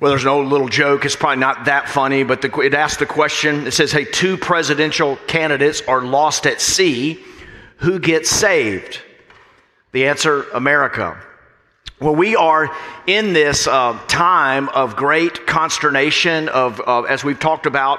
Well, there's an old little joke. It's probably not that funny, but the, it asks the question. It says, Hey, two presidential candidates are lost at sea. Who gets saved? The answer America. Well, we are in this uh, time of great consternation, of, uh, as we've talked about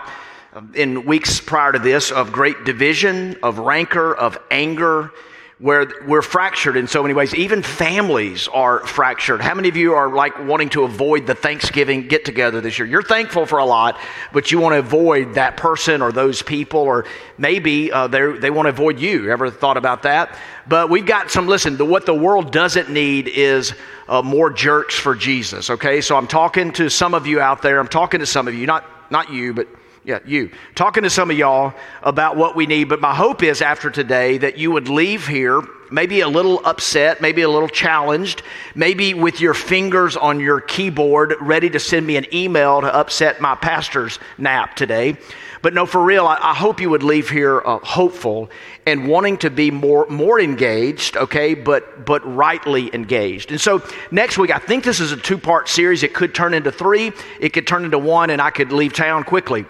um, in weeks prior to this, of great division, of rancor, of anger, where we're fractured in so many ways. Even families are fractured. How many of you are like wanting to avoid the Thanksgiving get together this year? You're thankful for a lot, but you want to avoid that person or those people, or maybe uh, they want to avoid you. Ever thought about that? But we've got some, listen, the, what the world doesn't need is uh, more jerks for Jesus, okay? So I'm talking to some of you out there. I'm talking to some of you, not, not you, but yeah, you. Talking to some of y'all about what we need, but my hope is after today that you would leave here maybe a little upset, maybe a little challenged, maybe with your fingers on your keyboard ready to send me an email to upset my pastor's nap today. But no, for real, I, I hope you would leave here uh, hopeful and wanting to be more more engaged, okay, but but rightly engaged. And so next week, I think this is a two part series. It could turn into three, it could turn into one, and I could leave town quickly.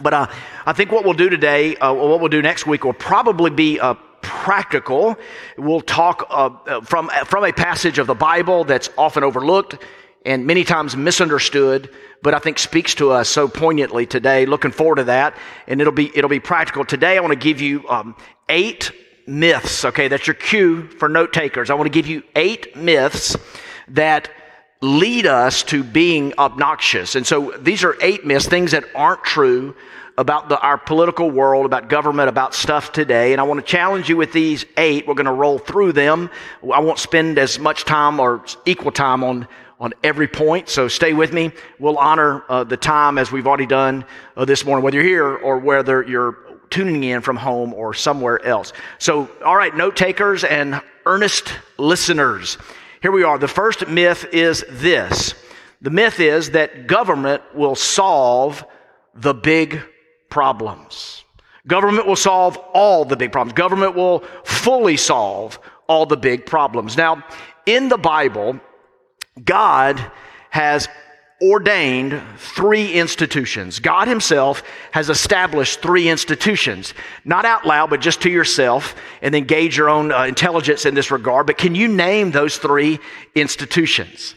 But uh, I think what we'll do today, uh, what we'll do next week, will probably be uh, practical. We'll talk uh, uh, from, from a passage of the Bible that's often overlooked and many times misunderstood, but I think speaks to us so poignantly today. Looking forward to that, and it'll be it'll be practical. Today, I want to give you um, eight myths. Okay, that's your cue for note takers. I want to give you eight myths that lead us to being obnoxious. And so these are eight myths, things that aren't true about the, our political world, about government, about stuff today. And I want to challenge you with these eight. We're going to roll through them. I won't spend as much time or equal time on, on every point. So stay with me. We'll honor uh, the time as we've already done uh, this morning, whether you're here or whether you're tuning in from home or somewhere else. So, all right, note takers and earnest listeners. Here we are. The first myth is this the myth is that government will solve the big problems. Government will solve all the big problems. Government will fully solve all the big problems. Now, in the Bible, God has ordained three institutions. God Himself has established three institutions. Not out loud, but just to yourself, and then gauge your own uh, intelligence in this regard. But can you name those three institutions?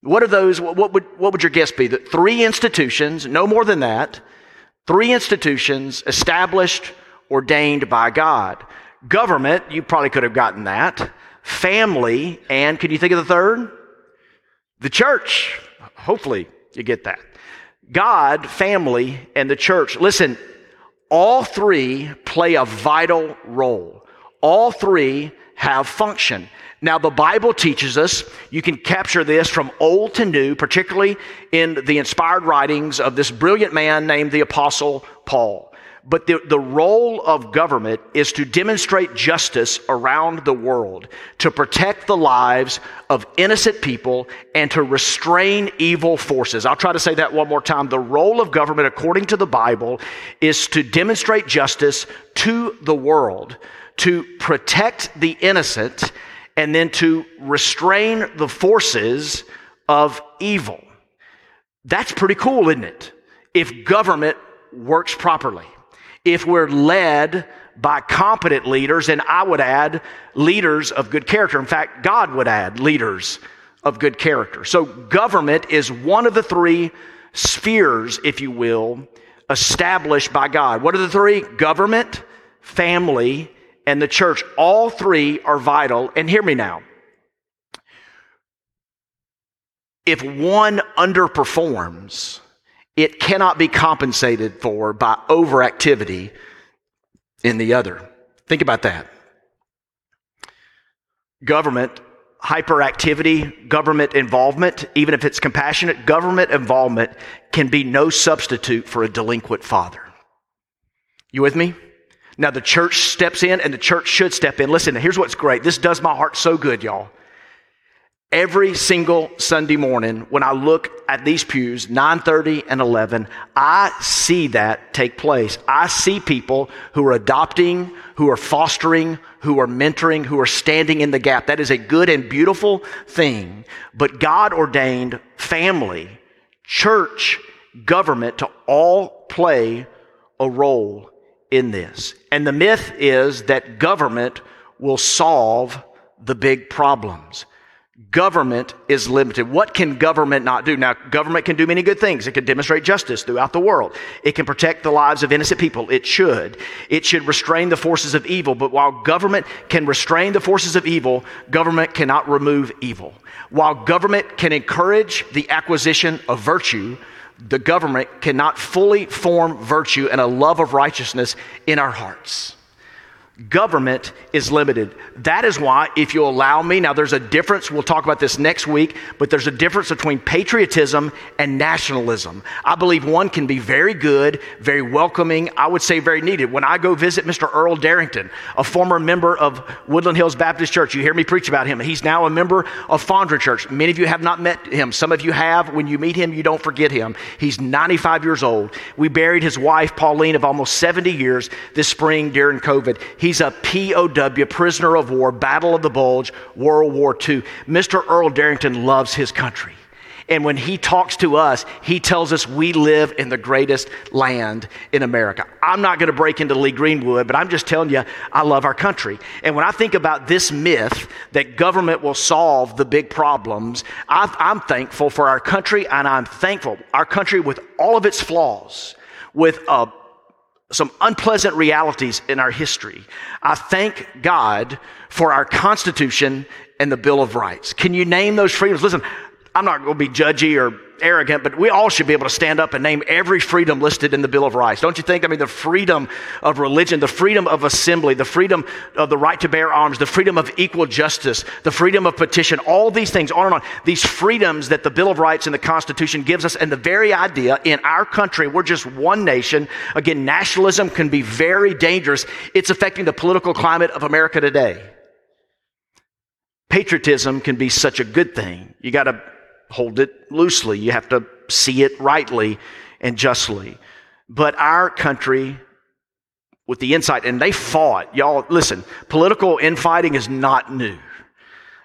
What are those? What would, what would your guess be? The three institutions, no more than that. Three institutions established, ordained by God. Government, you probably could have gotten that. Family, and can you think of the third? The church. Hopefully, you get that. God, family, and the church. Listen, all three play a vital role. All three have function. Now, the Bible teaches us, you can capture this from old to new, particularly in the inspired writings of this brilliant man named the Apostle Paul. But the, the role of government is to demonstrate justice around the world, to protect the lives of innocent people, and to restrain evil forces. I'll try to say that one more time. The role of government, according to the Bible, is to demonstrate justice to the world, to protect the innocent, and then to restrain the forces of evil. That's pretty cool, isn't it? If government works properly if we're led by competent leaders, and I would add leaders of good character. In fact, God would add leaders of good character. So, government is one of the three spheres, if you will, established by God. What are the three? Government, family, and the church. All three are vital. And hear me now. If one underperforms, it cannot be compensated for by overactivity in the other. Think about that. Government hyperactivity, government involvement, even if it's compassionate, government involvement can be no substitute for a delinquent father. You with me? Now the church steps in and the church should step in. Listen, here's what's great. This does my heart so good, y'all. Every single Sunday morning when I look at these pews, 9:30 and 11, I see that take place. I see people who are adopting, who are fostering, who are mentoring, who are standing in the gap. That is a good and beautiful thing. But God ordained family, church, government to all play a role in this. And the myth is that government will solve the big problems. Government is limited. What can government not do? Now, government can do many good things. It can demonstrate justice throughout the world. It can protect the lives of innocent people. It should. It should restrain the forces of evil. But while government can restrain the forces of evil, government cannot remove evil. While government can encourage the acquisition of virtue, the government cannot fully form virtue and a love of righteousness in our hearts. Government is limited. That is why, if you allow me, now there's a difference, we'll talk about this next week, but there's a difference between patriotism and nationalism. I believe one can be very good, very welcoming, I would say very needed. When I go visit Mr. Earl Darrington, a former member of Woodland Hills Baptist Church, you hear me preach about him. He's now a member of Fondren Church. Many of you have not met him. Some of you have. When you meet him, you don't forget him. He's 95 years old. We buried his wife, Pauline, of almost 70 years this spring during COVID. He He's a POW, prisoner of war, Battle of the Bulge, World War II. Mr. Earl Darrington loves his country. And when he talks to us, he tells us we live in the greatest land in America. I'm not going to break into Lee Greenwood, but I'm just telling you, I love our country. And when I think about this myth that government will solve the big problems, I, am thankful for our country, and I'm thankful our country with all of its flaws, with a some unpleasant realities in our history. I thank God for our Constitution and the Bill of Rights. Can you name those freedoms? Listen, I'm not going to be judgy or arrogant, but we all should be able to stand up and name every freedom listed in the Bill of Rights. Don't you think? I mean, the freedom of religion, the freedom of assembly, the freedom of the right to bear arms, the freedom of equal justice, the freedom of petition, all these things, on and on. These freedoms that the Bill of Rights and the Constitution gives us, and the very idea in our country, we're just one nation. Again, nationalism can be very dangerous. It's affecting the political climate of America today. Patriotism can be such a good thing. You got to hold it loosely. You have to see it rightly and justly. But our country, with the insight, and they fought. Y'all, listen, political infighting is not new.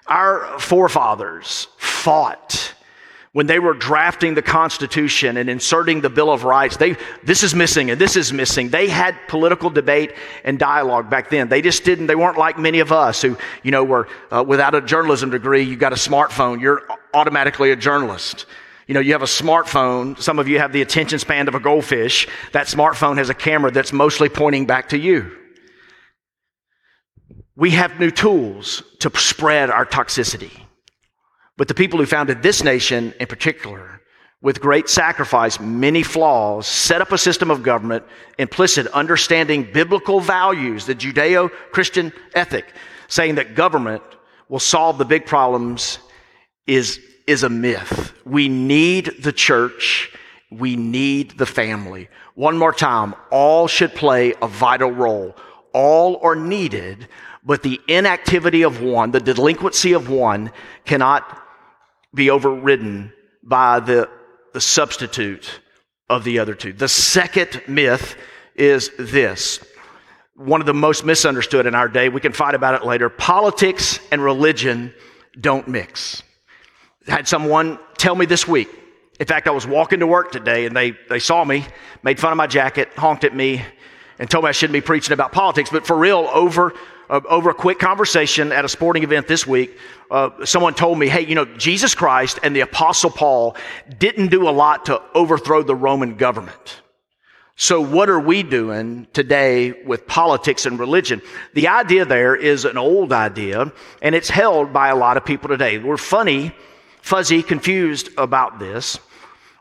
Our forefathers fought when they were drafting the Constitution and inserting the Bill of Rights, they, this is missing and this is missing. They had political debate and dialogue back then. They just didn't, they weren't like many of us who, you know, were uh, without a journalism degree, you got a smartphone, you're automatically a journalist. You know, you have a smartphone. Some of you have the attention span of a goldfish. That smartphone has a camera that's mostly pointing back to you. We have new tools to spread our toxicity. But the people who founded this nation in particular, with great sacrifice, many flaws, set up a system of government, implicit understanding biblical values, the Judeo Christian ethic, saying that government will solve the big problems is, is a myth. We need the church. We need the family. One more time, all should play a vital role. All are needed, but the inactivity of one, the delinquency of one, cannot be overridden by the, the substitute of the other two. The second myth is this one of the most misunderstood in our day. We can fight about it later. Politics and religion don't mix. Had someone tell me this week. In fact, I was walking to work today and they, they saw me, made fun of my jacket, honked at me, and told me I shouldn't be preaching about politics. But for real, over uh, over a quick conversation at a sporting event this week, uh, someone told me, hey, you know, Jesus Christ and the Apostle Paul didn't do a lot to overthrow the Roman government. So, what are we doing today with politics and religion? The idea there is an old idea, and it's held by a lot of people today. We're funny, fuzzy, confused about this.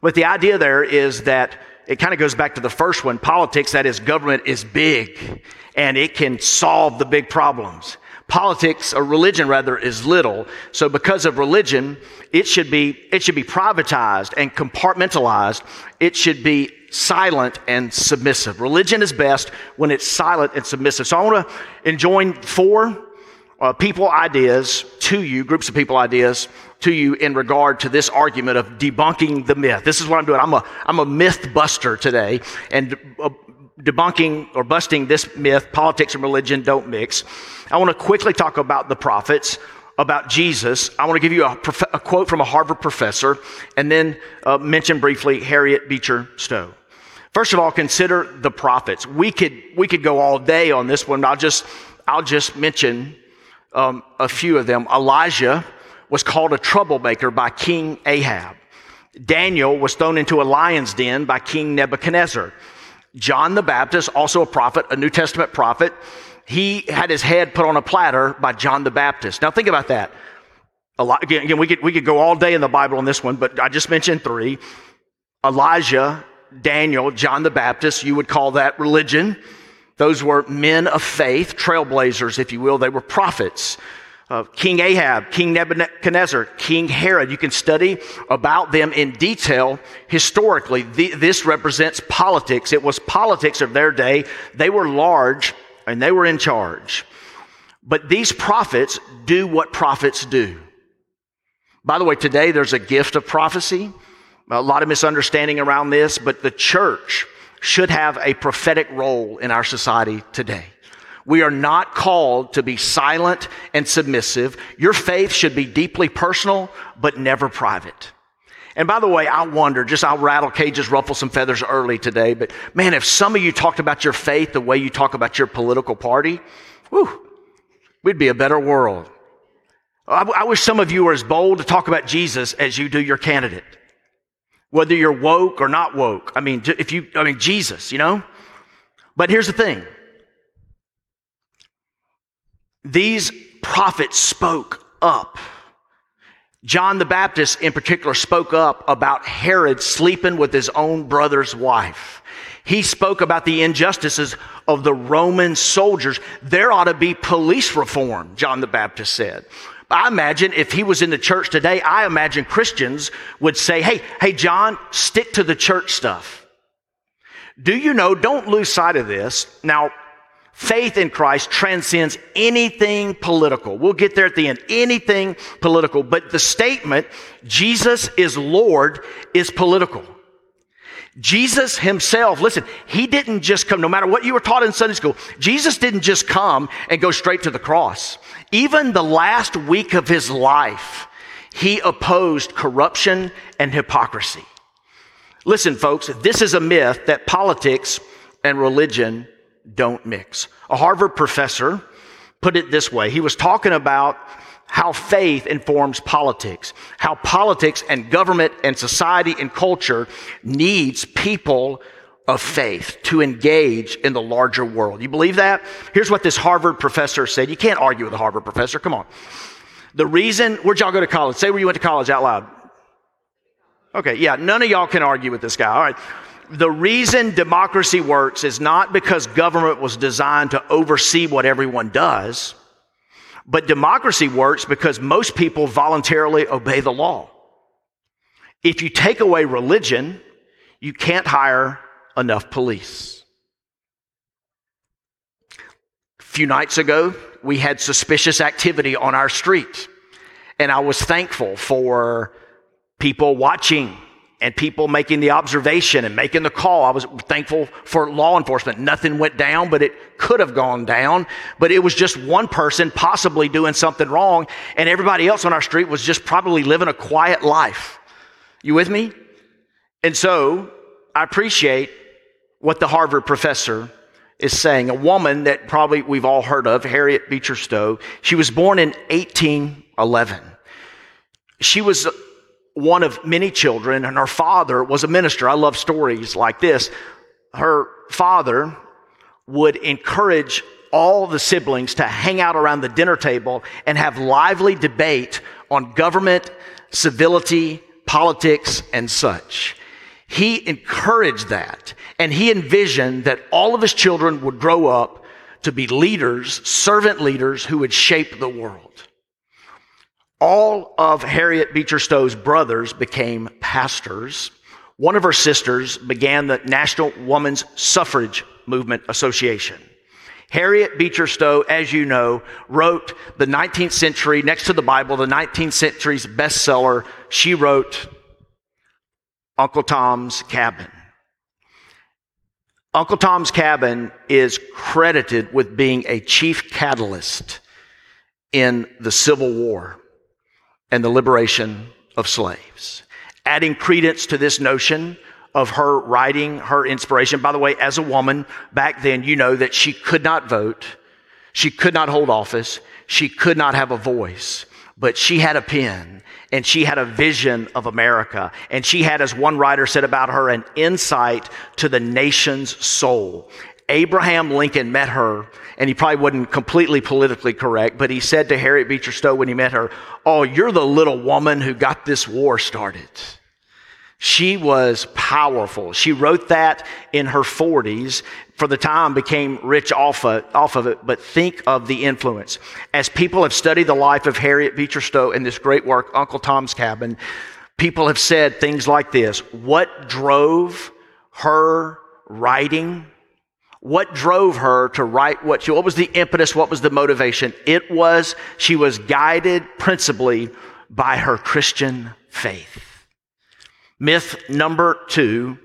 But the idea there is that it kind of goes back to the first one politics, that is, government is big and it can solve the big problems. Politics, or religion rather, is little. So because of religion, it should be, it should be privatized and compartmentalized. It should be silent and submissive. Religion is best when it's silent and submissive. So I want to enjoin four uh, people ideas to you, groups of people ideas to you in regard to this argument of debunking the myth. This is what I'm doing. I'm a, I'm a myth buster today. And uh, debunking or busting this myth, politics and religion don't mix. I want to quickly talk about the prophets. about Jesus, I want to give you a, prof- a quote from a Harvard professor and then uh, mention briefly Harriet Beecher Stowe. First of all, consider the prophets. We could, we could go all day on this one. I'll just, I'll just mention um, a few of them. Elijah was called a troublemaker by King Ahab. Daniel was thrown into a lion's den by King Nebuchadnezzar. John the Baptist, also a prophet, a New Testament prophet, he had his head put on a platter by John the Baptist. Now think about that. Lot, again, again, we could, we could go all day in the Bible on this one, but I just mentioned three. Elijah, Daniel, John the Baptist, you would call that religion. Those were men of faith, trailblazers, if you will. They were prophets. Uh, King Ahab, King Nebuchadnezzar, King Herod. You can study about them in detail historically. The, this represents politics. It was politics of their day. They were large and they were in charge. But these prophets do what prophets do. By the way, today there's a gift of prophecy. A lot of misunderstanding around this, but the church should have a prophetic role in our society today. We are not called to be silent and submissive. Your faith should be deeply personal, but never private. And by the way, I wonder, just I'll rattle cages, ruffle some feathers early today, but man, if some of you talked about your faith the way you talk about your political party, whew, we'd be a better world. I, I wish some of you were as bold to talk about Jesus as you do your candidate. Whether you're woke or not woke. I mean, if you, I mean, Jesus, you know? But here's the thing. These prophets spoke up. John the Baptist, in particular, spoke up about Herod sleeping with his own brother's wife. He spoke about the injustices of the Roman soldiers. There ought to be police reform, John the Baptist said. I imagine if he was in the church today, I imagine Christians would say, Hey, hey, John, stick to the church stuff. Do you know, don't lose sight of this. Now, faith in Christ transcends anything political. We'll get there at the end. Anything political. But the statement, Jesus is Lord, is political. Jesus himself, listen, he didn't just come, no matter what you were taught in Sunday school, Jesus didn't just come and go straight to the cross. Even the last week of his life, he opposed corruption and hypocrisy. Listen, folks, this is a myth that politics and religion don't mix. A Harvard professor put it this way. He was talking about how faith informs politics, how politics and government and society and culture needs people of faith to engage in the larger world. You believe that? Here's what this Harvard professor said. You can't argue with a Harvard professor. Come on. The reason, where'd y'all go to college? Say where you went to college out loud. Okay, yeah, none of y'all can argue with this guy. All right the reason democracy works is not because government was designed to oversee what everyone does, but democracy works because most people voluntarily obey the law. If you take away religion, you can't hire enough police. A few nights ago, we had suspicious activity on our street, and I was thankful for people watching and people making the observation and making the call. I was thankful for law enforcement. Nothing went down, but it could have gone down. But it was just one person possibly doing something wrong, and everybody else on our street was just probably living a quiet life. You with me? And so I appreciate what the Harvard professor is saying. A woman that probably we've all heard of, Harriet Beecher Stowe, she was born in 1811. She was one of many children, and her father was a minister. I love stories like this. Her father would encourage all the siblings to hang out around the dinner table and have lively debate on government, civility, politics, and such. He encouraged that, and he envisioned that all of his children would grow up to be leaders, servant leaders who would shape the world all of Harriet Beecher Stowe's brothers became pastors. One of her sisters began the National Woman's Suffrage Movement Association. Harriet Beecher Stowe, as you know, wrote the 19th century, next to the Bible, the 19th century's bestseller. She wrote Uncle Tom's Cabin. Uncle Tom's Cabin is credited with being a chief catalyst in the Civil War and the liberation of slaves. Adding credence to this notion of her writing, her inspiration. By the way, as a woman back then, you know that she could not vote. She could not hold office. She could not have a voice, but she had a pen and she had a vision of America. And she had, as one writer said about her, an insight to the nation's soul. Abraham Lincoln met her, and he probably wasn't completely politically correct, but he said to Harriet Beecher Stowe when he met her, Oh, you're the little woman who got this war started. She was powerful. She wrote that in her 40s. For the time, became rich off of, off of it. But think of the influence. As people have studied the life of Harriet Beecher Stowe in this great work, Uncle Tom's Cabin, people have said things like this What drove her writing? What drove her to write what she, what was the impetus? What was the motivation? It was, she was guided principally by her Christian faith. Myth number two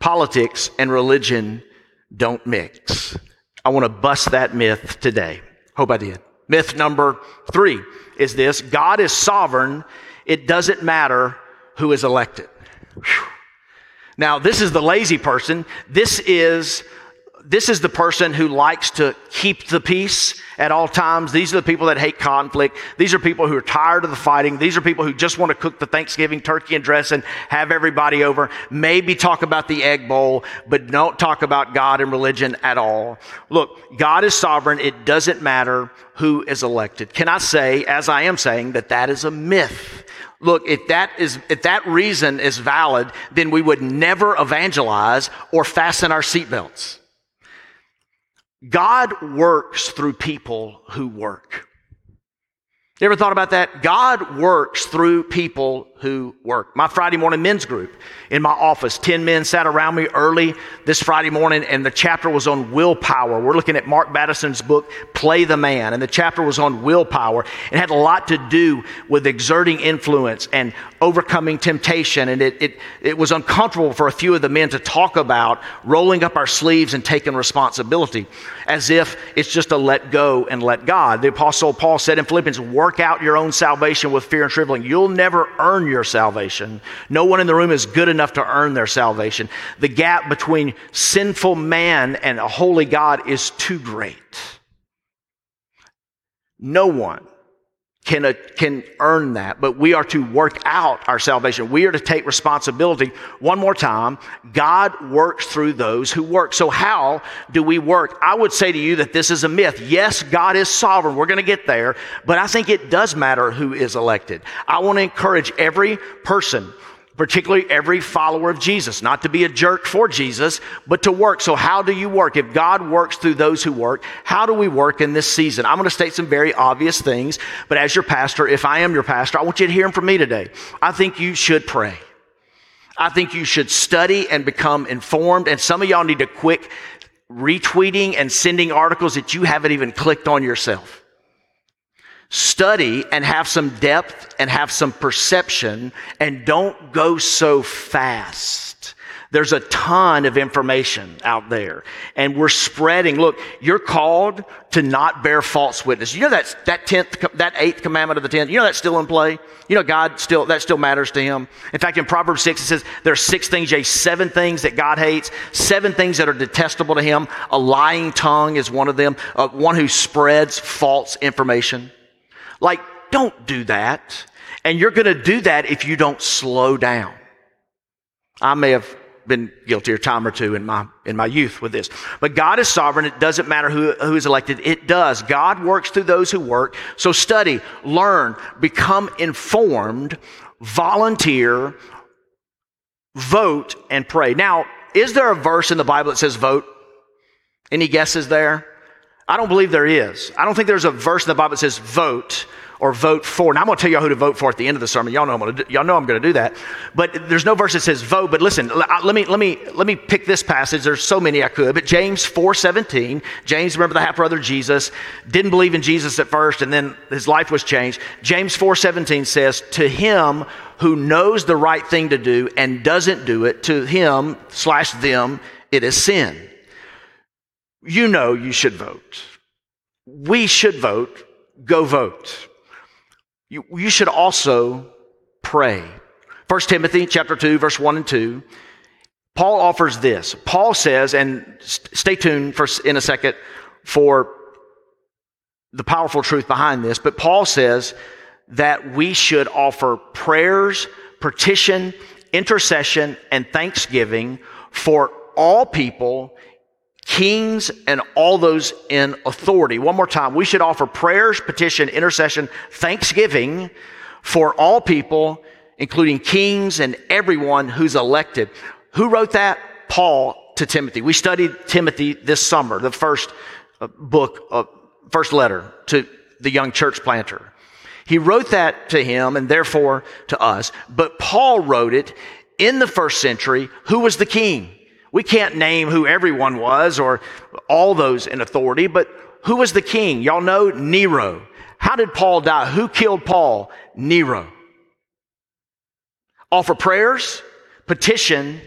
politics and religion don't mix. I want to bust that myth today. Hope I did. Myth number three is this God is sovereign. It doesn't matter who is elected. Whew. Now, this is the lazy person. This is this is the person who likes to keep the peace at all times. These are the people that hate conflict. These are people who are tired of the fighting. These are people who just want to cook the Thanksgiving turkey and dress and have everybody over. Maybe talk about the egg bowl, but don't talk about God and religion at all. Look, God is sovereign. It doesn't matter who is elected. Can I say, as I am saying, that that is a myth? Look, if that is, if that reason is valid, then we would never evangelize or fasten our seatbelts. God works through people who work. You ever thought about that? God works through people who work. My Friday morning men's group in my office, 10 men sat around me early this Friday morning, and the chapter was on willpower. We're looking at Mark Batterson's book, Play the Man, and the chapter was on willpower. It had a lot to do with exerting influence and overcoming temptation, and it, it, it was uncomfortable for a few of the men to talk about rolling up our sleeves and taking responsibility as if it's just a let go and let God. The Apostle Paul said in Philippians, work out your own salvation with fear and trembling. You'll never earn your salvation. No one in the room is good enough to earn their salvation. The gap between sinful man and a holy God is too great. No one can, uh, can earn that, but we are to work out our salvation. We are to take responsibility. One more time, God works through those who work. So, how do we work? I would say to you that this is a myth. Yes, God is sovereign. We're going to get there, but I think it does matter who is elected. I want to encourage every person particularly every follower of Jesus, not to be a jerk for Jesus, but to work. So, how do you work? If God works through those who work, how do we work in this season? I'm going to state some very obvious things, but as your pastor, if I am your pastor, I want you to hear them from me today. I think you should pray. I think you should study and become informed, and some of y'all need to quit retweeting and sending articles that you haven't even clicked on yourself study and have some depth and have some perception and don't go so fast. There's a ton of information out there and we're spreading. Look, you're called to not bear false witness. You know that, that tenth, that eighth commandment of the tenth, you know that's still in play? You know God still, that still matters to him. In fact, in Proverbs 6, it says there are six things, Jay, seven things that God hates, seven things that are detestable to him. A lying tongue is one of them, uh, one who spreads false information. Like, don't do that. And you're going to do that if you don't slow down. I may have been guilty a time or two in my in my youth with this. But God is sovereign. It doesn't matter who, who is elected. It does. God works through those who work. So study, learn, become informed, volunteer, vote, and pray. Now, is there a verse in the Bible that says vote? Any guesses there? I don't believe there is. I don't think there's a verse in the Bible that says vote or vote for. And I'm going to tell y'all who to vote for at the end of the sermon. Y'all know I'm going to do, y'all know I'm going to do that. But there's no verse that says vote. But listen, let me let me let me pick this passage. There's so many I could. But James 4:17. James, remember the half brother Jesus, didn't believe in Jesus at first, and then his life was changed. James 4:17 says, "To him who knows the right thing to do and doesn't do it, to him slash them it is sin." You know you should vote. We should vote. go vote. You, you should also pray. 1 Timothy chapter 2, verse 1 and 2. Paul offers this. Paul says, and stay tuned for in a second for the powerful truth behind this, but Paul says that we should offer prayers, petition, intercession, and thanksgiving for all people, kings, and all those in authority. One more time. We should offer prayers, petition, intercession, thanksgiving for all people, including kings and everyone who's elected. Who wrote that? Paul to Timothy. We studied Timothy this summer, the first uh, book, uh, first letter to the young church planter. He wrote that to him and therefore to us. But Paul wrote it in the first century. Who was the king? We can't name who everyone was or all those in authority, but who was the king? Y'all know Nero. How did Paul die? Who killed Paul? Nero. Offer prayers, petition,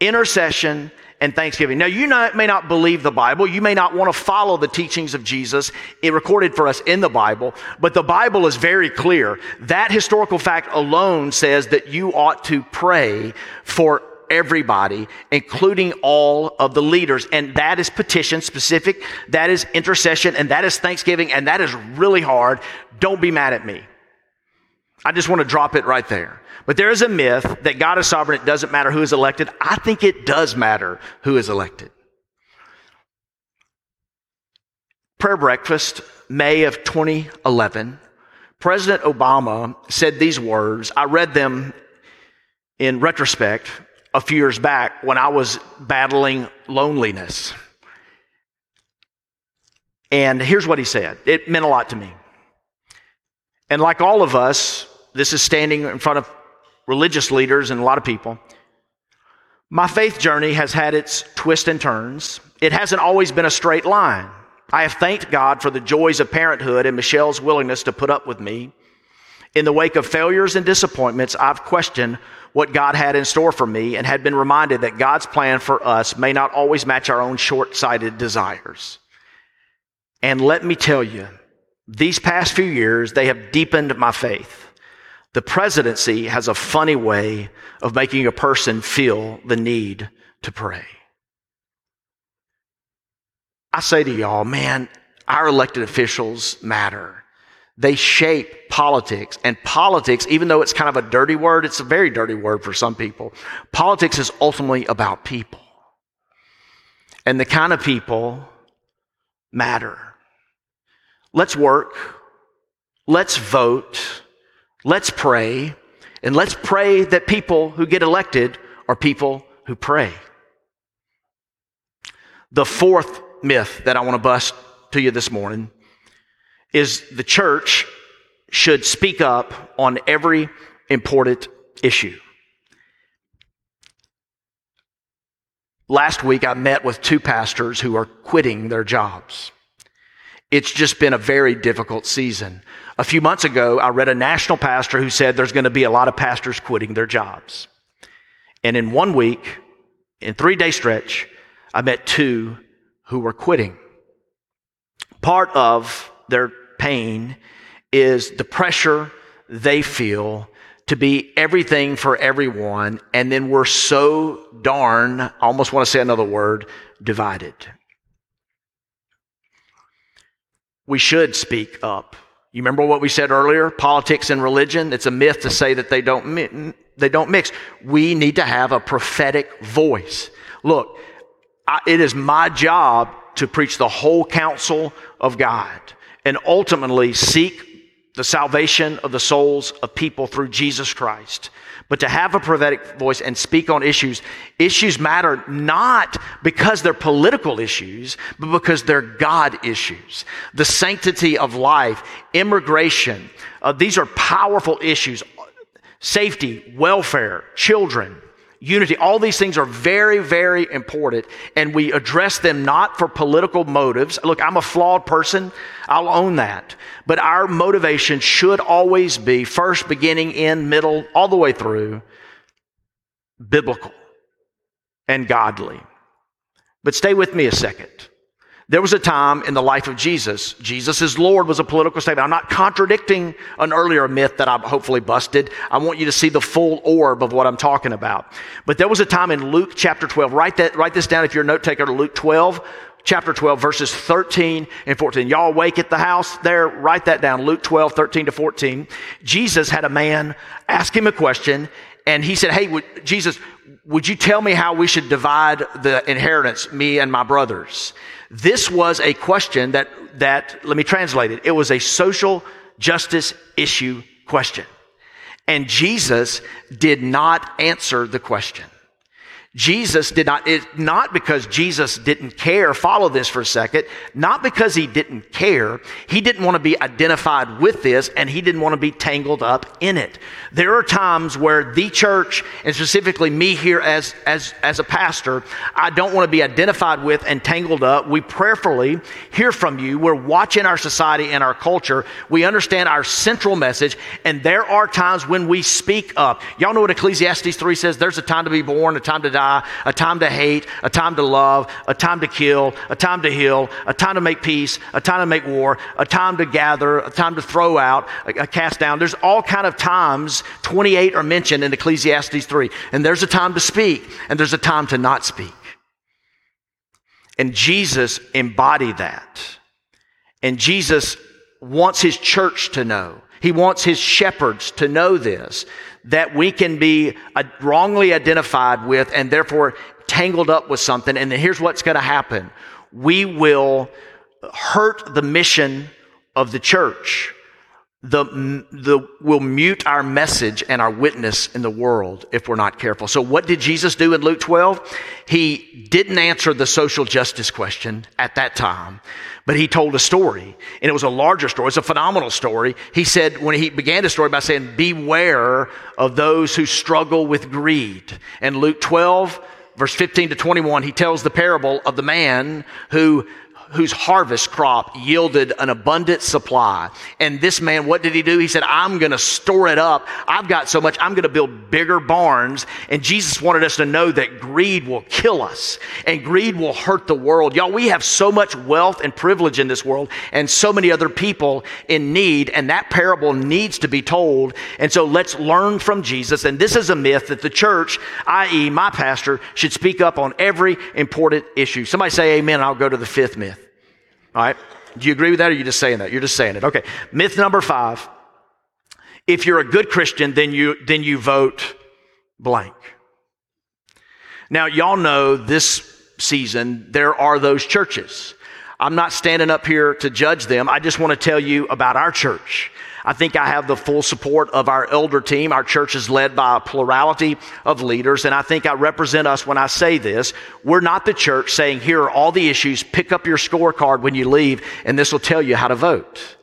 intercession, and thanksgiving. Now, you not, may not believe the Bible. You may not want to follow the teachings of Jesus it recorded for us in the Bible, but the Bible is very clear. That historical fact alone says that you ought to pray for everybody, including all of the leaders. And that is petition specific, that is intercession, and that is thanksgiving, and that is really hard. Don't be mad at me. I just want to drop it right there. But there is a myth that God is sovereign. It doesn't matter who is elected. I think it does matter who is elected. Prayer breakfast, May of 2011. President Obama said these words. I read them in retrospect a few years back when I was battling loneliness. And here's what he said. It meant a lot to me. And like all of us, this is standing in front of religious leaders and a lot of people. My faith journey has had its twists and turns. It hasn't always been a straight line. I have thanked God for the joys of parenthood and Michelle's willingness to put up with me. In the wake of failures and disappointments, I've questioned what God had in store for me and had been reminded that God's plan for us may not always match our own short sighted desires. And let me tell you, these past few years, they have deepened my faith. The presidency has a funny way of making a person feel the need to pray. I say to y'all, man, our elected officials matter. They shape politics. And politics, even though it's kind of a dirty word, it's a very dirty word for some people. Politics is ultimately about people. And the kind of people matter. Let's work. Let's vote. Let's pray, and let's pray that people who get elected are people who pray. The fourth myth that I want to bust to you this morning is the church should speak up on every important issue. Last week, I met with two pastors who are quitting their jobs. It's just been a very difficult season. A few months ago, I read a national pastor who said there's going to be a lot of pastors quitting their jobs. And in one week, in three day stretch, I met two who were quitting. Part of their pain is the pressure they feel to be everything for everyone. And then we're so darn, I almost want to say another word, divided. We should speak up you remember what we said earlier? Politics and religion. It's a myth to say that they don't, they don't mix. We need to have a prophetic voice. Look, I, it is my job to preach the whole counsel of God and ultimately seek the salvation of the souls of people through Jesus Christ. But to have a prophetic voice and speak on issues, issues matter not because they're political issues, but because they're God issues. The sanctity of life, immigration, uh, these are powerful issues. Safety, welfare, children, unity, all these things are very, very important, and we address them not for political motives. Look, I'm a flawed person, I'll own that. But our motivation should always be first, beginning, in, middle, all the way through, biblical and godly. But stay with me a second. There was a time in the life of Jesus. Jesus is Lord was a political statement. I'm not contradicting an earlier myth that I've hopefully busted. I want you to see the full orb of what I'm talking about. But there was a time in Luke chapter 12. Write that, write this down if you're a note taker Luke 12, chapter 12, verses 13 and 14. Y'all awake at the house there? Write that down. Luke 12, 13 to 14. Jesus had a man ask him a question and he said, Hey, would, Jesus, would you tell me how we should divide the inheritance, me and my brothers? This was a question that, that, let me translate it. It was a social justice issue question. And Jesus did not answer the question. Jesus did not, it, not because Jesus didn't care, follow this for a second, not because he didn't care. He didn't want to be identified with this and he didn't want to be tangled up in it. There are times where the church, and specifically me here as, as, as a pastor, I don't want to be identified with and tangled up. We prayerfully hear from you. We're watching our society and our culture. We understand our central message and there are times when we speak up. Y'all know what Ecclesiastes 3 says? There's a time to be born, a time to die die, a time to hate, a time to love, a time to kill, a time to heal, a time to make peace, a time to make war, a time to gather, a time to throw out, a, a cast down. There's all kind of times, 28 are mentioned in Ecclesiastes 3. And there's a time to speak, and there's a time to not speak. And Jesus embodied that. And Jesus wants his church to know. He wants his shepherds to know this that we can be uh, wrongly identified with and therefore tangled up with something. And here's what's going to happen. We will hurt the mission of the church. The, the, will mute our message and our witness in the world if we're not careful. So what did Jesus do in Luke 12? He didn't answer the social justice question at that time. But he told a story, and it was a larger story. It's a phenomenal story. He said, when he began the story by saying, Beware of those who struggle with greed. And Luke 12, verse 15 to 21, he tells the parable of the man who whose harvest crop yielded an abundant supply. And this man, what did he do? He said, I'm going to store it up. I've got so much, I'm going to build bigger barns. And Jesus wanted us to know that greed will kill us and greed will hurt the world. Y'all, we have so much wealth and privilege in this world and so many other people in need. And that parable needs to be told. And so let's learn from Jesus. And this is a myth that the church, i.e., my pastor, should speak up on every important issue. Somebody say amen. I'll go to the fifth myth. All right? Do you agree with that or are you just saying that? You're just saying it. Okay. Myth number five. If you're a good Christian, then you, then you vote blank. Now, y'all know this season there are those churches. I'm not standing up here to judge them. I just want to tell you about our church. I think I have the full support of our elder team. Our church is led by a plurality of leaders, and I think I represent us when I say this. We're not the church saying, here are all the issues, pick up your scorecard when you leave, and this will tell you how to vote.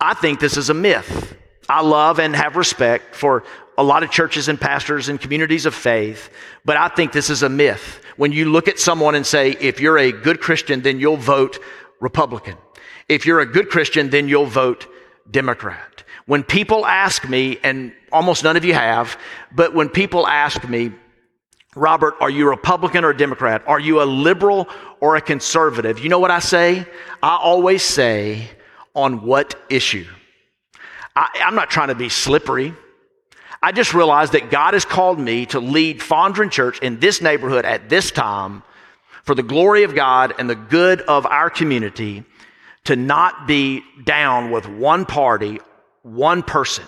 I think this is a myth. I love and have respect for a lot of churches and pastors and communities of faith, but I think this is a myth. When you look at someone and say, if you're a good Christian, then you'll vote Republican. If you're a good Christian, then you'll vote Democrat. When people ask me, and almost none of you have, but when people ask me, Robert, are you Republican or Democrat? Are you a liberal or a conservative? You know what I say? I always say, on what issue? I, am not trying to be slippery. I just realized that God has called me to lead Fondren Church in this neighborhood at this time for the glory of God and the good of our community to not be down with one party, one person.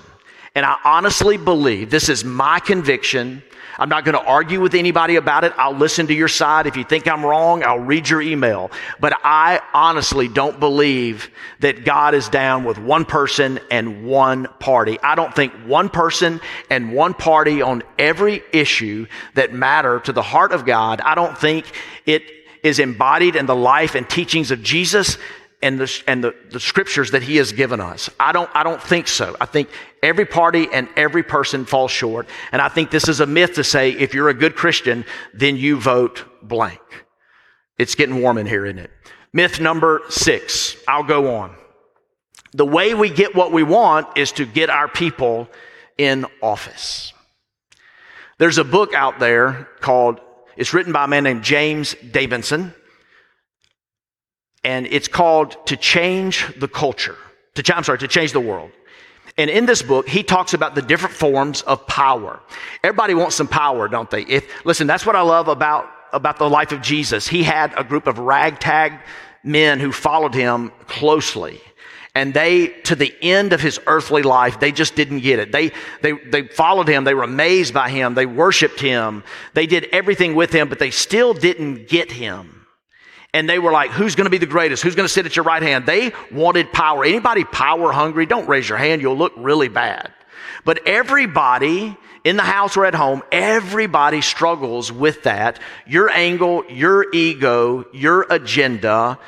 And I honestly believe this is my conviction. I'm not going to argue with anybody about it. I'll listen to your side. If you think I'm wrong, I'll read your email. But I honestly don't believe that God is down with one person and one party. I don't think one person and one party on every issue that matter to the heart of God. I don't think it is embodied in the life and teachings of Jesus and the, and the, the scriptures that he has given us. I don't, I don't think so. I think every party and every person falls short. And I think this is a myth to say if you're a good Christian, then you vote blank. It's getting warm in here, isn't it? Myth number six. I'll go on. The way we get what we want is to get our people in office. There's a book out there called, it's written by a man named James Davison. And it's called To Change the Culture. To, I'm sorry, to change the world. And in this book, he talks about the different forms of power. Everybody wants some power, don't they? If, listen, that's what I love about, about the life of Jesus. He had a group of ragtag men who followed him closely. And they, to the end of his earthly life, they just didn't get it. They, they, they followed him. They were amazed by him. They worshiped him. They did everything with him, but they still didn't get him and they were like, who's going to be the greatest? Who's going to sit at your right hand? They wanted power. Anybody power hungry? Don't raise your hand. You'll look really bad. But everybody in the house or at home, everybody struggles with that. Your angle, your ego, your agenda,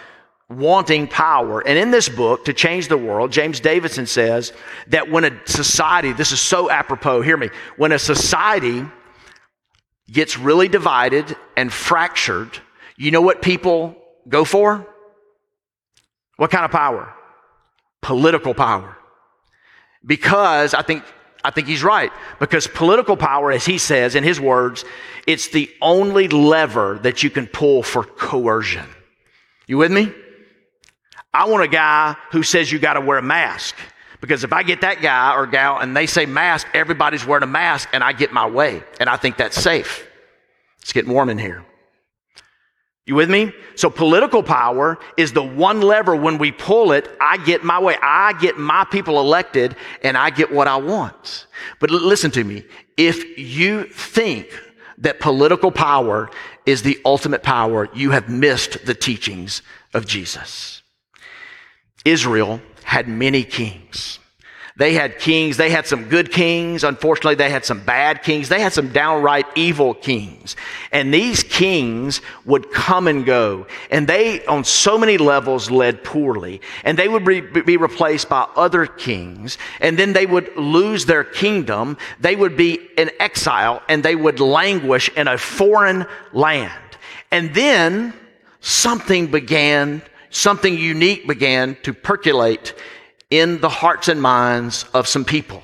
wanting power. And in this book, To Change the World, James Davison says that when a society, this is so apropos, hear me, when a society gets really divided and fractured, you know what people go for? What kind of power? Political power. Because I think I think he's right. Because political power, as he says in his words, it's the only lever that you can pull for coercion. You with me? I want a guy who says you got to wear a mask. Because if I get that guy or gal and they say mask, everybody's wearing a mask and I get my way. And I think that's safe. It's getting warm in here. You with me? So political power is the one lever when we pull it, I get my way. I get my people elected and I get what I want. But listen to me. If you think that political power is the ultimate power, you have missed the teachings of Jesus. Israel had many kings. They had kings. They had some good kings. Unfortunately, they had some bad kings. They had some downright evil kings. And these kings would come and go. And they, on so many levels, led poorly. And they would be, replaced by other kings. And then they would lose their kingdom. They would be in exile and they would languish in a foreign land. And then something began, something unique began to percolate in the hearts and minds of some people.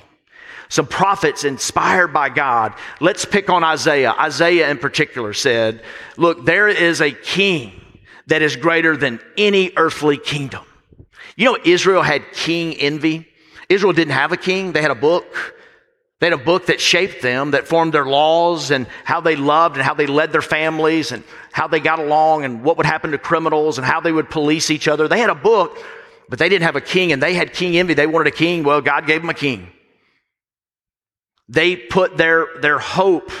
Some prophets inspired by God. Let's pick on Isaiah. Isaiah in particular said, Look, there is a king that is greater than any earthly kingdom. You know, Israel had king envy. Israel didn't have a king, they had a book. They had a book that shaped them, that formed their laws and how they loved and how they led their families and how they got along and what would happen to criminals and how they would police each other. They had a book but they didn't have a king and they had king envy. They wanted a king. Well, God gave them a king. They put their, their hope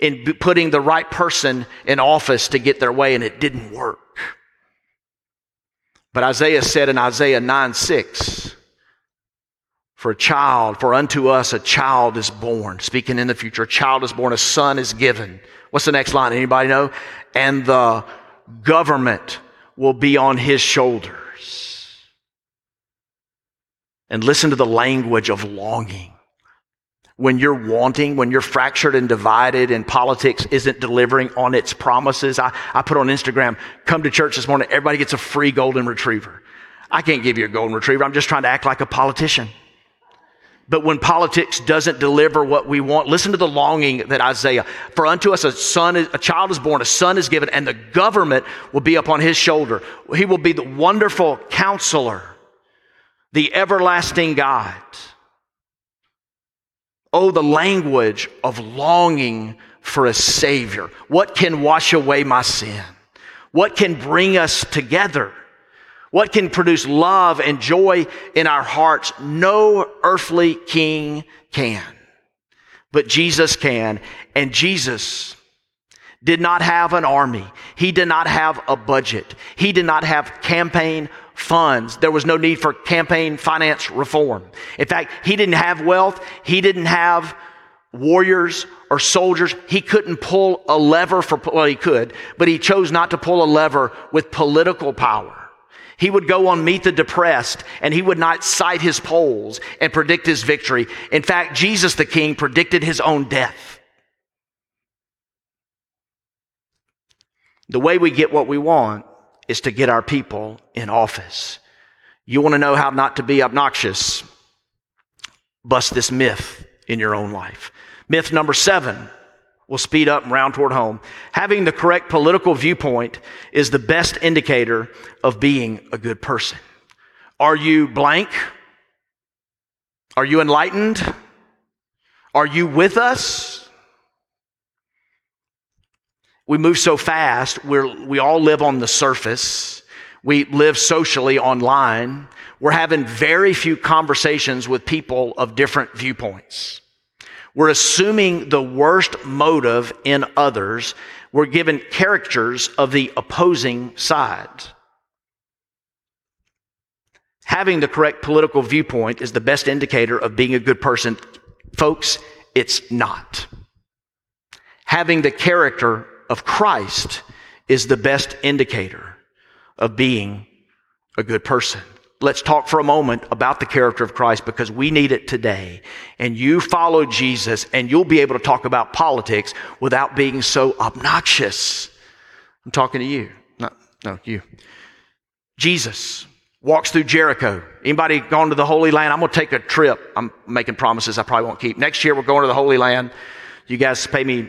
in putting the right person in office to get their way and it didn't work. But Isaiah said in Isaiah 9 6, for a child, for unto us a child is born. Speaking in the future, a child is born, a son is given. What's the next line? Anybody know? And the government will be on his shoulder and listen to the language of longing. When you're wanting, when you're fractured and divided and politics isn't delivering on its promises, I, I put on Instagram, come to church this morning, everybody gets a free golden retriever. I can't give you a golden retriever. I'm just trying to act like a politician. But when politics doesn't deliver what we want, listen to the longing that Isaiah, for unto us a son, a child is born, a son is given, and the government will be upon his shoulder. He will be the wonderful counselor the everlasting God. Oh, the language of longing for a Savior. What can wash away my sin? What can bring us together? What can produce love and joy in our hearts? No earthly king can. But Jesus can. And Jesus did not have an army. He did not have a budget. He did not have campaign funds. There was no need for campaign finance reform. In fact, he didn't have wealth. He didn't have warriors or soldiers. He couldn't pull a lever for, well, he could, but he chose not to pull a lever with political power. He would go on Meet the Depressed and he would not cite his polls and predict his victory. In fact, Jesus the King predicted his own death. The way we get what we want is to get our people in office. You want to know how not to be obnoxious? Bust this myth in your own life. Myth number seven We'll speed up and round toward home. Having the correct political viewpoint is the best indicator of being a good person. Are you blank? Are you enlightened? Are you with us? We move so fast. We're, we all live on the surface. We live socially online. We're having very few conversations with people of different viewpoints. We're assuming the worst motive in others. We're given characters of the opposing side. Having the correct political viewpoint is the best indicator of being a good person. Folks, it's not. Having the character of Christ is the best indicator of being a good person let's talk for a moment about the character of Christ because we need it today. And you follow Jesus and you'll be able to talk about politics without being so obnoxious. I'm talking to you. Not, no, you. Jesus walks through Jericho. Anybody gone to the Holy Land? I'm going to take a trip. I'm making promises I probably won't keep. Next year we're going to the Holy Land. You guys pay me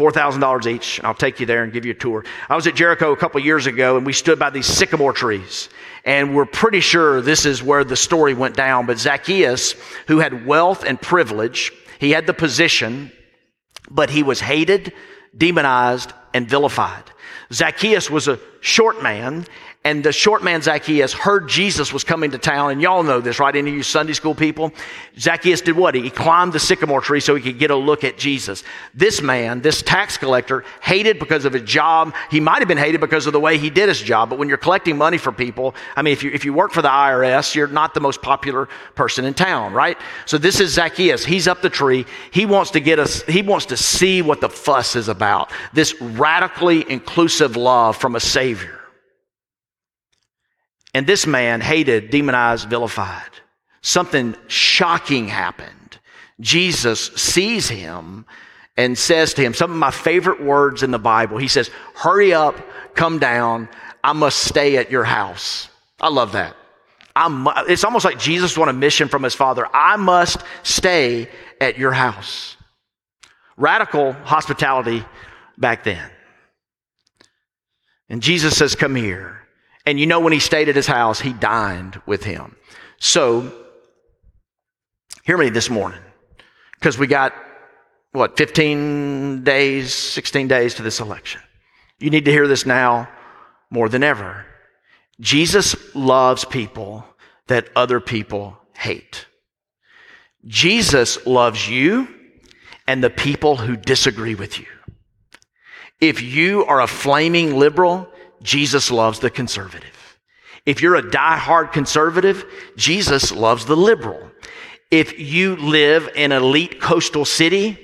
$4,000 each. and I'll take you there and give you a tour. I was at Jericho a couple years ago and we stood by these sycamore trees. And we're pretty sure this is where the story went down. But Zacchaeus, who had wealth and privilege, he had the position, but he was hated, demonized, and vilified. Zacchaeus was a short man and the short man Zacchaeus heard Jesus was coming to town, and y'all know this, right? Any of you Sunday school people? Zacchaeus did what? He climbed the sycamore tree so he could get a look at Jesus. This man, this tax collector, hated because of his job. He might have been hated because of the way he did his job, but when you're collecting money for people, I mean, if you, if you work for the IRS, you're not the most popular person in town, right? So this is Zacchaeus. He's up the tree. He wants to get us, he wants to see what the fuss is about. This radically inclusive love from a Savior. And this man hated, demonized, vilified. Something shocking happened. Jesus sees him and says to him, some of my favorite words in the Bible. He says, hurry up, come down. I must stay at your house. I love that. I'm, it's almost like Jesus won a mission from his father. I must stay at your house. Radical hospitality back then. And Jesus says, come here. And you know, when he stayed at his house, he dined with him. So, hear me this morning, because we got, what, 15 days, 16 days to this election. You need to hear this now more than ever. Jesus loves people that other people hate. Jesus loves you and the people who disagree with you. If you are a flaming liberal, Jesus loves the conservative. If you're a die-hard conservative, Jesus loves the liberal. If you live in an elite coastal city,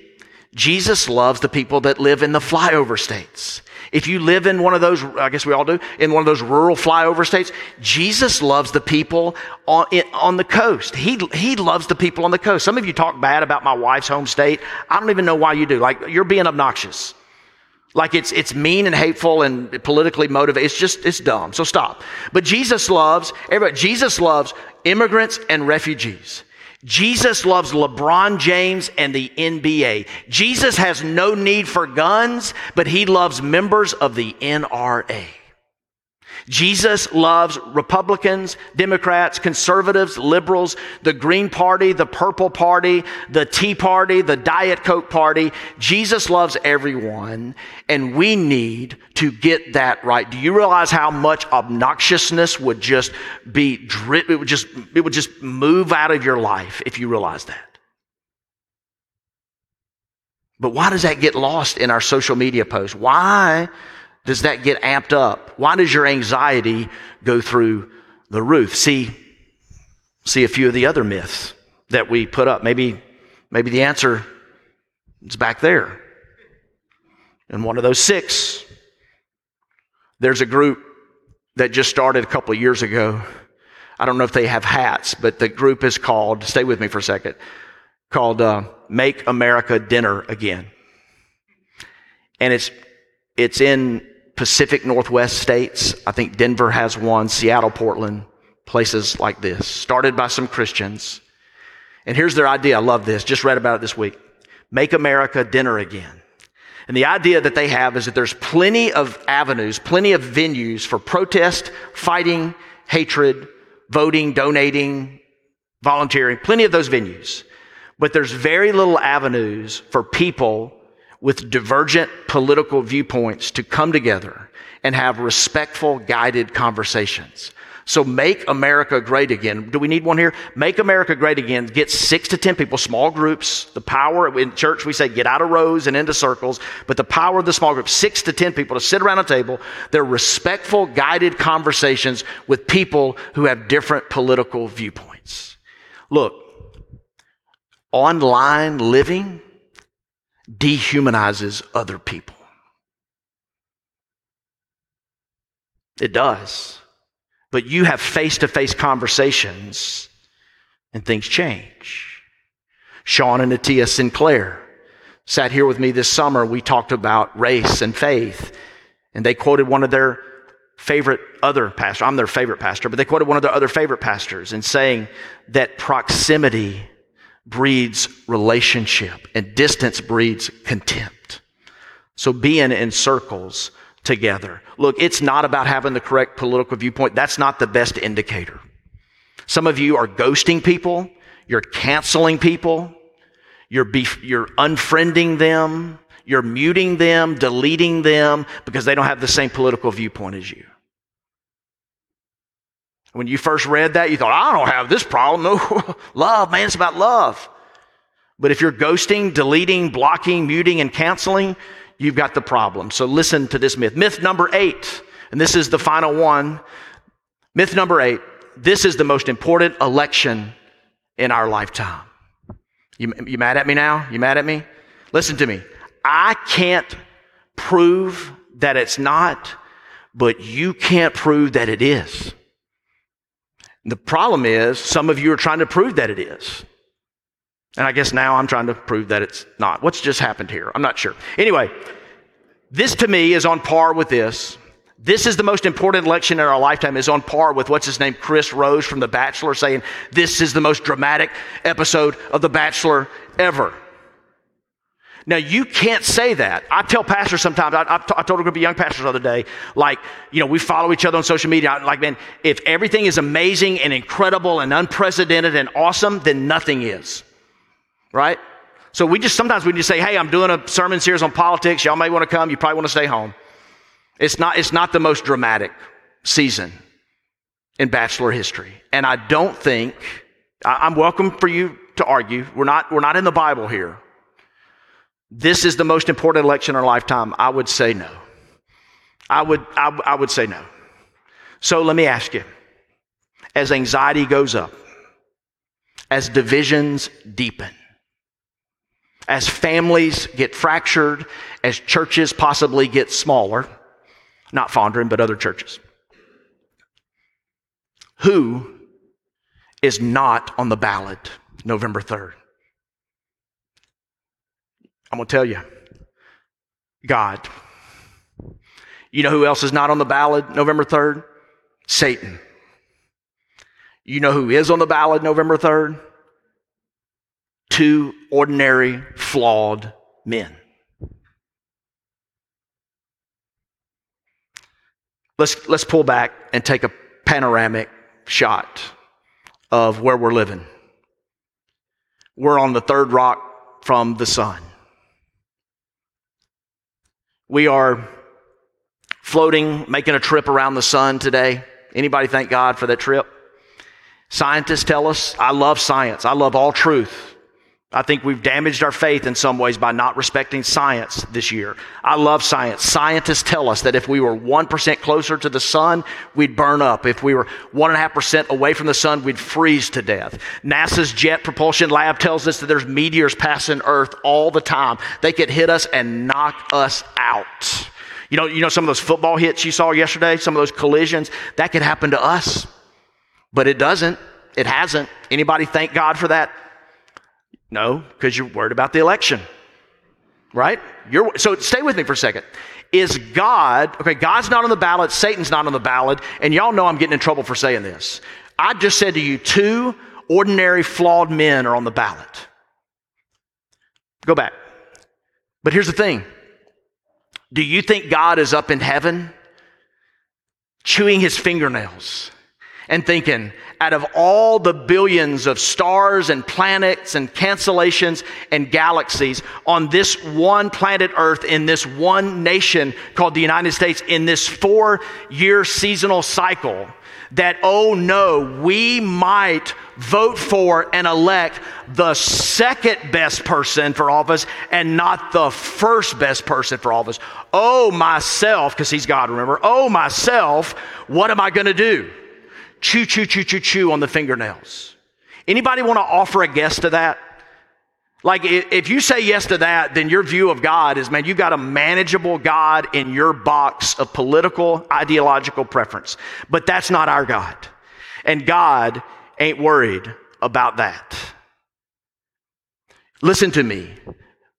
Jesus loves the people that live in the flyover states. If you live in one of those, I guess we all do, in one of those rural flyover states, Jesus loves the people on, on the coast. He, he loves the people on the coast. Some of you talk bad about my wife's home state. I don't even know why you do. Like, you're being obnoxious. Like it's, it's mean and hateful and politically motivated. It's just, it's dumb. So stop. But Jesus loves, everybody, Jesus loves immigrants and refugees. Jesus loves LeBron James and the NBA. Jesus has no need for guns, but he loves members of the NRA. Jesus loves Republicans, Democrats, conservatives, liberals, the Green Party, the Purple Party, the Tea Party, the Diet Coke Party. Jesus loves everyone, and we need to get that right. Do you realize how much obnoxiousness would just be drip? It would just, it would just move out of your life if you realize that. But why does that get lost in our social media posts? Why? Does that get amped up? Why does your anxiety go through the roof? See, see a few of the other myths that we put up. Maybe, maybe the answer is back there. In one of those six, there's a group that just started a couple of years ago. I don't know if they have hats, but the group is called, stay with me for a second, called uh, Make America Dinner Again. And it's, it's in Pacific Northwest states. I think Denver has one, Seattle, Portland, places like this, started by some Christians. And here's their idea. I love this. Just read about it this week. Make America dinner again. And the idea that they have is that there's plenty of avenues, plenty of venues for protest, fighting, hatred, voting, donating, volunteering, plenty of those venues. But there's very little avenues for people with divergent political viewpoints to come together and have respectful, guided conversations. So make America great again. Do we need one here? Make America great again. Get six to 10 people, small groups. The power in church, we say get out of rows and into circles, but the power of the small group, six to 10 people to sit around a table. They're respectful, guided conversations with people who have different political viewpoints. Look, online living dehumanizes other people. It does. But you have face to face conversations and things change. Sean and Atia Sinclair sat here with me this summer. We talked about race and faith, and they quoted one of their favorite other pastor. I'm their favorite pastor, but they quoted one of their other favorite pastors in saying that proximity breeds relationship and distance breeds contempt. So being in circles together. Look, it's not about having the correct political viewpoint. That's not the best indicator. Some of you are ghosting people. You're canceling people. You're, bef- you're unfriending them. You're muting them, deleting them because they don't have the same political viewpoint as you. When you first read that, you thought, I don't have this problem. No, love, man, it's about love. But if you're ghosting, deleting, blocking, muting, and canceling, you've got the problem. So listen to this myth. Myth number eight, and this is the final one. Myth number eight this is the most important election in our lifetime. You, you mad at me now? You mad at me? Listen to me. I can't prove that it's not, but you can't prove that it is. The problem is, some of you are trying to prove that it is. And I guess now I'm trying to prove that it's not. What's just happened here? I'm not sure. Anyway, this to me is on par with this. This is the most important election in our lifetime, is on par with what's his name, Chris Rose from The Bachelor, saying this is the most dramatic episode of The Bachelor ever. Now, you can't say that. I tell pastors sometimes, I, I, I told a group of young pastors the other day, like, you know, we follow each other on social media. I'm like, man, if everything is amazing and incredible and unprecedented and awesome, then nothing is right? So we just sometimes we just say, hey, I'm doing a sermon series on politics. Y'all may want to come. You probably want to stay home. It's not, it's not the most dramatic season in bachelor history. And I don't think, I, I'm welcome for you to argue. We're not, we're not in the Bible here. This is the most important election in our lifetime. I would say no. I would, I, I would say no. So let me ask you as anxiety goes up, as divisions deepen, as families get fractured, as churches possibly get smaller, not Fondren, but other churches. Who is not on the ballot November 3rd? I'm going to tell you God. You know who else is not on the ballot November 3rd? Satan. You know who is on the ballot November 3rd? two ordinary, flawed men. Let's, let's pull back and take a panoramic shot of where we're living. We're on the third rock from the sun. We are floating, making a trip around the sun today. Anybody thank God for that trip? Scientists tell us, I love science. I love all truth. I think we've damaged our faith in some ways by not respecting science this year. I love science. Scientists tell us that if we were 1% closer to the sun, we'd burn up. If we were 1.5% away from the sun, we'd freeze to death. NASA's Jet Propulsion Lab tells us that there's meteors passing Earth all the time. They could hit us and knock us out. You know, you know some of those football hits you saw yesterday, some of those collisions, that could happen to us. But it doesn't. It hasn't. Anybody thank God for that? No, because you're worried about the election. Right? You're, so stay with me for a second. Is God, okay, God's not on the ballot, Satan's not on the ballot, and y'all know I'm getting in trouble for saying this. I just said to you, two ordinary flawed men are on the ballot. Go back. But here's the thing Do you think God is up in heaven chewing his fingernails and thinking, out of all the billions of stars and planets and cancellations and galaxies on this one planet Earth, in this one nation called the United States, in this four year seasonal cycle, that, oh no, we might vote for and elect the second best person for office and not the first best person for office. Oh, myself, because he's God, remember? Oh, myself, what am I going to do? Chew, chew, chew, chew, chew on the fingernails. Anybody want to offer a guess to that? Like, if you say yes to that, then your view of God is, man, you've got a manageable God in your box of political, ideological preference. But that's not our God. And God ain't worried about that. Listen to me.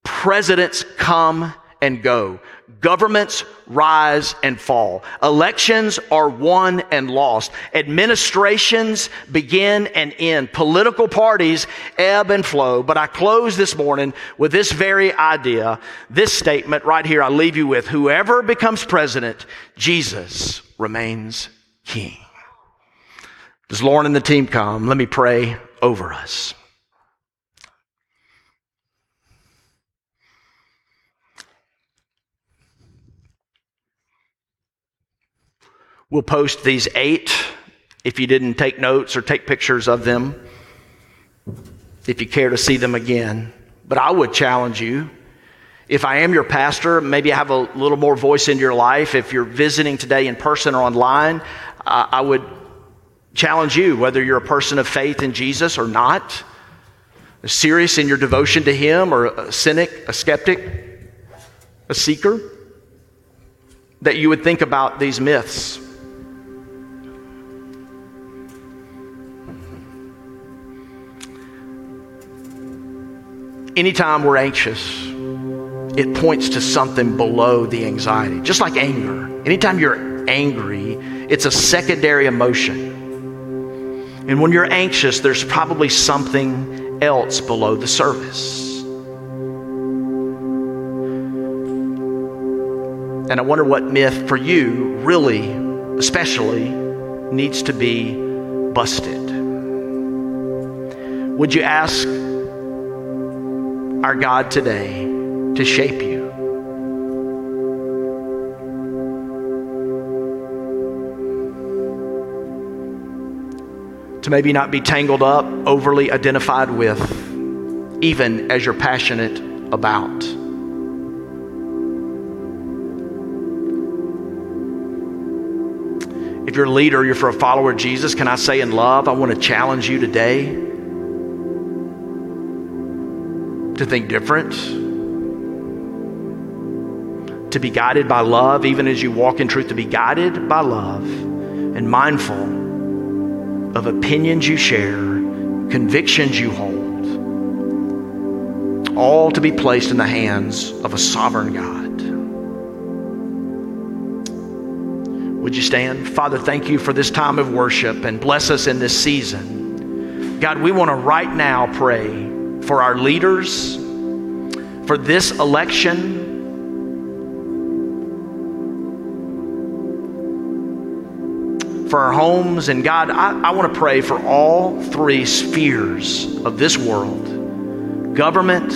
Presidents come and go. Governments rise and fall. Elections are won and lost. Administrations begin and end. Political parties ebb and flow. But I close this morning with this very idea, this statement right here I leave you with. Whoever becomes president, Jesus remains king. Does Lauren and the team come? Let me pray over us. We'll post these eight if you didn't take notes or take pictures of them, if you care to see them again. But I would challenge you. If I am your pastor, maybe I have a little more voice in your life. If you're visiting today in person or online, uh, I would challenge you whether you're a person of faith in Jesus or not, serious in your devotion to Him, or a cynic, a skeptic, a seeker, that you would think about these myths. Anytime we're anxious, it points to something below the anxiety, just like anger. Anytime you're angry, it's a secondary emotion. And when you're anxious, there's probably something else below the surface. And I wonder what myth for you, really, especially, needs to be busted. Would you ask our God today to shape you. To maybe not be tangled up, overly identified with, even as you're passionate about. If you're a leader, you're for a follower of Jesus, can I say in love, I want to challenge you today to think different, to be guided by love, even as you walk in truth, to be guided by love and mindful of opinions you share, convictions you hold, all to be placed in the hands of a sovereign God. Would you stand? Father, thank you for this time of worship and bless us in this season. God, we want to right now pray for our leaders, for this election. For our homes, and God, I, I want to pray for all three spheres of this world government,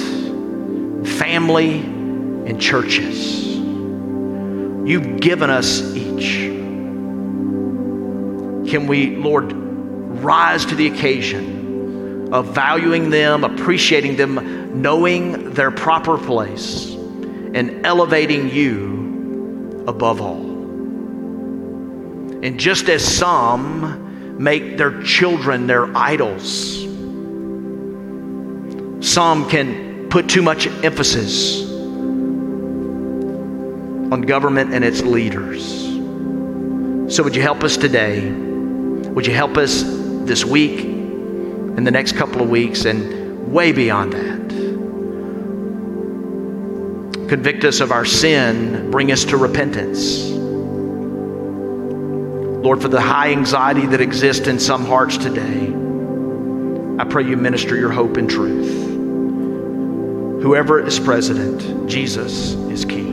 family, and churches. You've given us each. Can we, Lord, rise to the occasion? Of valuing them, appreciating them, knowing their proper place, and elevating you above all. And just as some make their children their idols, some can put too much emphasis on government and its leaders. So, would you help us today? Would you help us this week? In the next couple of weeks and way beyond that. Convict us of our sin, bring us to repentance. Lord, for the high anxiety that exists in some hearts today, I pray you minister your hope and truth. Whoever is president, Jesus is king.